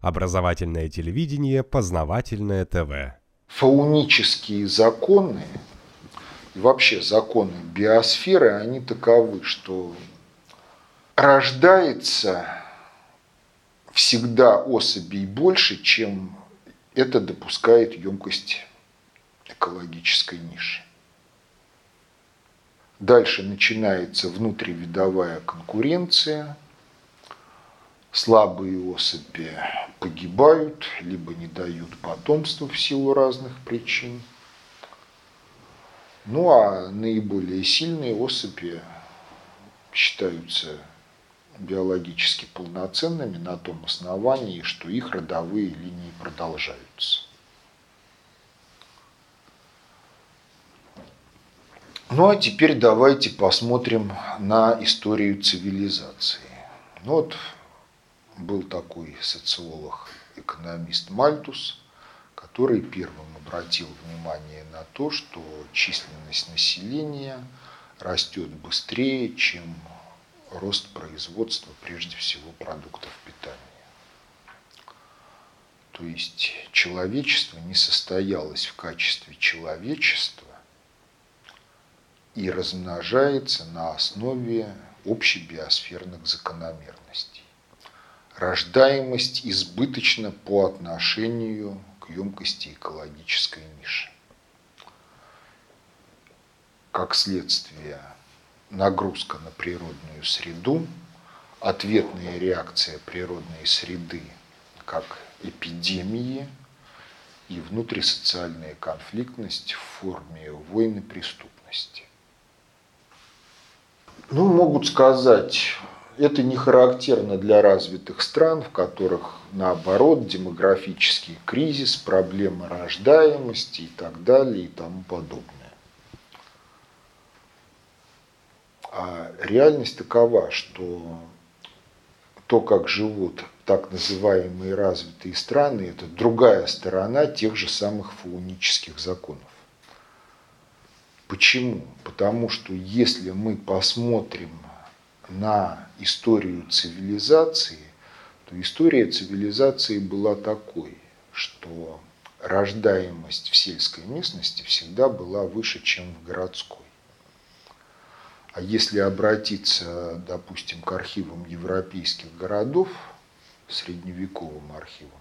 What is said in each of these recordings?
Образовательное телевидение, познавательное ТВ. Фаунические законы и вообще законы биосферы, они таковы, что рождается всегда особей больше, чем это допускает емкость экологической ниши. Дальше начинается внутривидовая конкуренция. Слабые особи погибают, либо не дают потомства в силу разных причин. Ну а наиболее сильные особи считаются биологически полноценными на том основании, что их родовые линии продолжаются. Ну а теперь давайте посмотрим на историю цивилизации. Ну, вот был такой социолог, экономист Мальтус, который первым обратил внимание на то, что численность населения растет быстрее, чем рост производства, прежде всего, продуктов питания. То есть человечество не состоялось в качестве человечества и размножается на основе общебиосферных закономерностей. Рождаемость избыточна по отношению к емкости экологической ниши. Как следствие, нагрузка на природную среду, ответная реакция природной среды, как эпидемии и внутрисоциальная конфликтность в форме войны преступности. Ну, могут сказать, это не характерно для развитых стран, в которых, наоборот, демографический кризис, проблемы рождаемости и так далее и тому подобное. А реальность такова, что то, как живут так называемые развитые страны, это другая сторона тех же самых фаунических законов. Почему? Потому что если мы посмотрим на историю цивилизации, то история цивилизации была такой, что рождаемость в сельской местности всегда была выше, чем в городской. А если обратиться, допустим, к архивам европейских городов, средневековым архивам,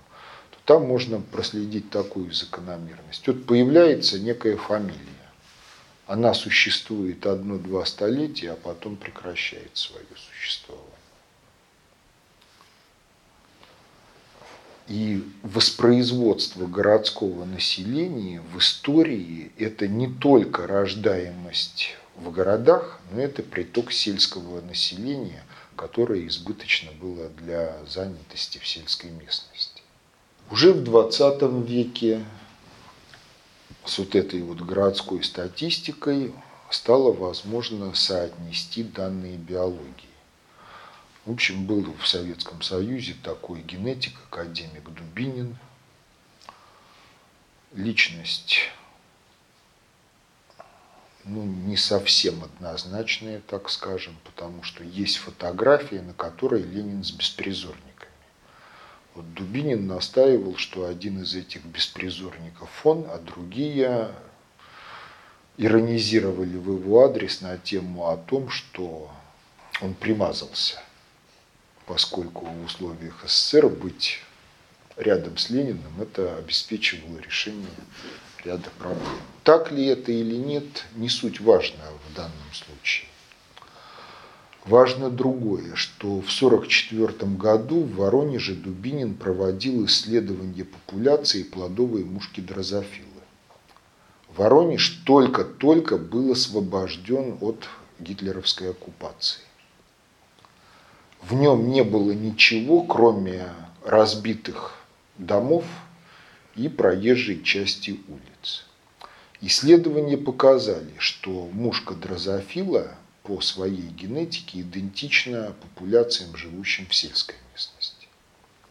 то там можно проследить такую закономерность. Вот появляется некая фамилия она существует одно-два столетия, а потом прекращает свое существование. И воспроизводство городского населения в истории – это не только рождаемость в городах, но это приток сельского населения, которое избыточно было для занятости в сельской местности. Уже в 20 веке с вот этой вот городской статистикой стало возможно соотнести данные биологии. В общем, был в Советском Союзе такой генетик, академик Дубинин. Личность ну, не совсем однозначная, так скажем, потому что есть фотография, на которой Ленин с беспризорником. Вот Дубинин настаивал, что один из этих беспризорников он, а другие иронизировали в его адрес на тему о том, что он примазался, поскольку в условиях СССР быть рядом с Лениным это обеспечивало решение ряда проблем. Так ли это или нет, не суть важно в данном случае. Важно другое, что в 1944 году в Воронеже Дубинин проводил исследование популяции плодовой мушки дрозофилы. Воронеж только-только был освобожден от гитлеровской оккупации. В нем не было ничего, кроме разбитых домов и проезжей части улиц. Исследования показали, что мушка дрозофила по своей генетике идентична популяциям, живущим в сельской местности.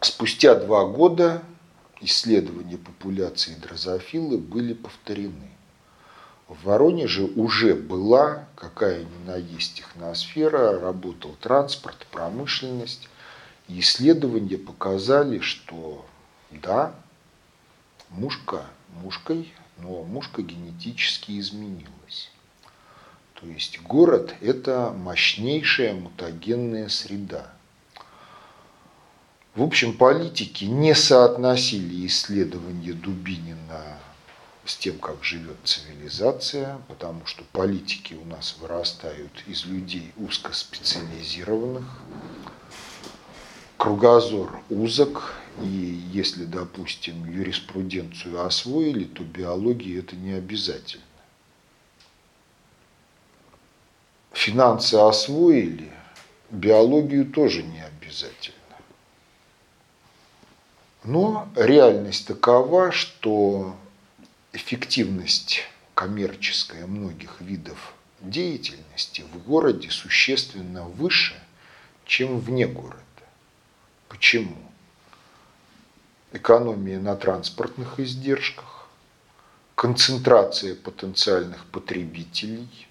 Спустя два года исследования популяции дрозофилы были повторены. В Воронеже уже была какая ни на есть техносфера, работал транспорт, промышленность. исследования показали, что да, мушка мушкой, но мушка генетически изменилась. То есть город – это мощнейшая мутагенная среда. В общем, политики не соотносили исследования Дубинина с тем, как живет цивилизация, потому что политики у нас вырастают из людей узкоспециализированных, кругозор узок, и если, допустим, юриспруденцию освоили, то биологии это не обязательно. Финансы освоили, биологию тоже не обязательно. Но реальность такова, что эффективность коммерческая многих видов деятельности в городе существенно выше, чем вне города. Почему? Экономия на транспортных издержках, концентрация потенциальных потребителей.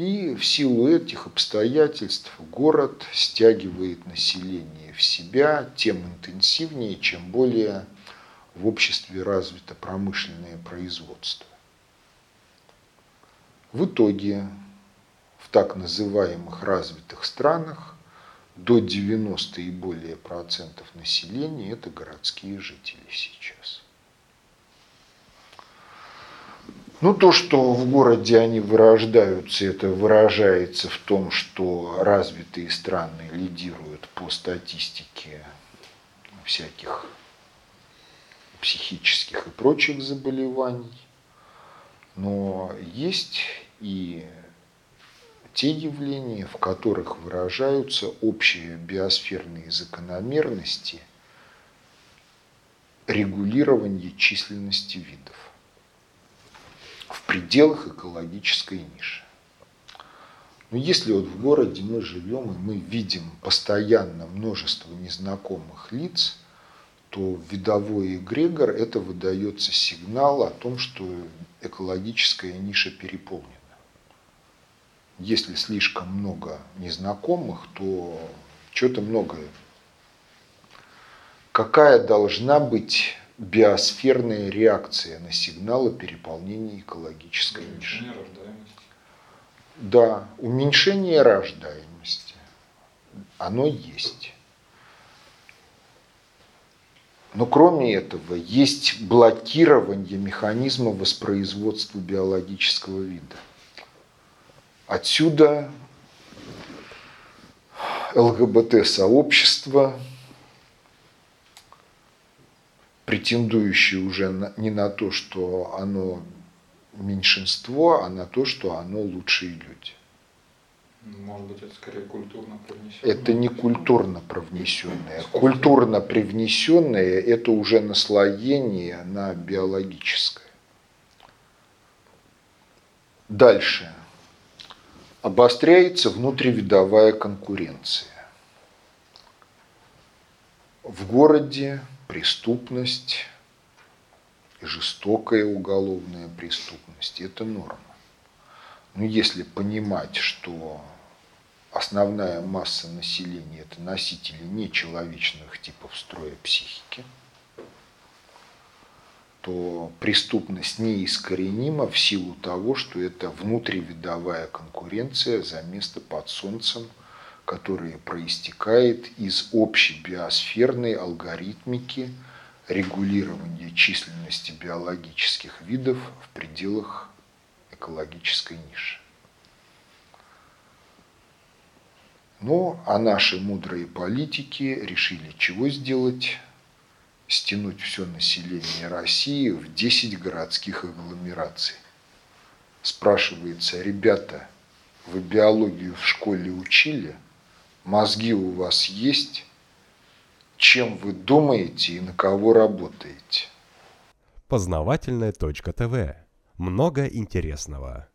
И в силу этих обстоятельств город стягивает население в себя тем интенсивнее, чем более в обществе развито промышленное производство. В итоге в так называемых развитых странах до 90 и более процентов населения это городские жители сейчас. Ну, то, что в городе они вырождаются, это выражается в том, что развитые страны лидируют по статистике всяких психических и прочих заболеваний. Но есть и те явления, в которых выражаются общие биосферные закономерности регулирования численности видов в пределах экологической ниши. Но если вот в городе мы живем и мы видим постоянно множество незнакомых лиц, то видовой эгрегор это выдается сигнал о том, что экологическая ниша переполнена если слишком много незнакомых, то что-то многое. Какая должна быть биосферная реакция на сигналы переполнения экологической ниши? Да, уменьшение рождаемости. Оно есть. Но кроме этого есть блокирование механизма воспроизводства биологического вида. Отсюда ЛГБТ-сообщество, претендующее уже на, не на то, что оно меньшинство, а на то, что оно лучшие люди. Ну, может быть, это скорее культурно привнесенное. Это не культурно привнесенное. Культурно привнесенное – это уже наслоение на биологическое. Дальше обостряется внутривидовая конкуренция. В городе преступность жестокая уголовная преступность – это норма. Но если понимать, что основная масса населения – это носители нечеловечных типов строя психики – то преступность неискоренима в силу того, что это внутривидовая конкуренция за место под солнцем, которая проистекает из общей биосферной алгоритмики регулирования численности биологических видов в пределах экологической ниши. Ну, а наши мудрые политики решили чего сделать? стянуть все население России в 10 городских агломераций. Спрашивается, ребята, вы биологию в школе учили? Мозги у вас есть? Чем вы думаете и на кого работаете? Познавательная точка ТВ. Много интересного.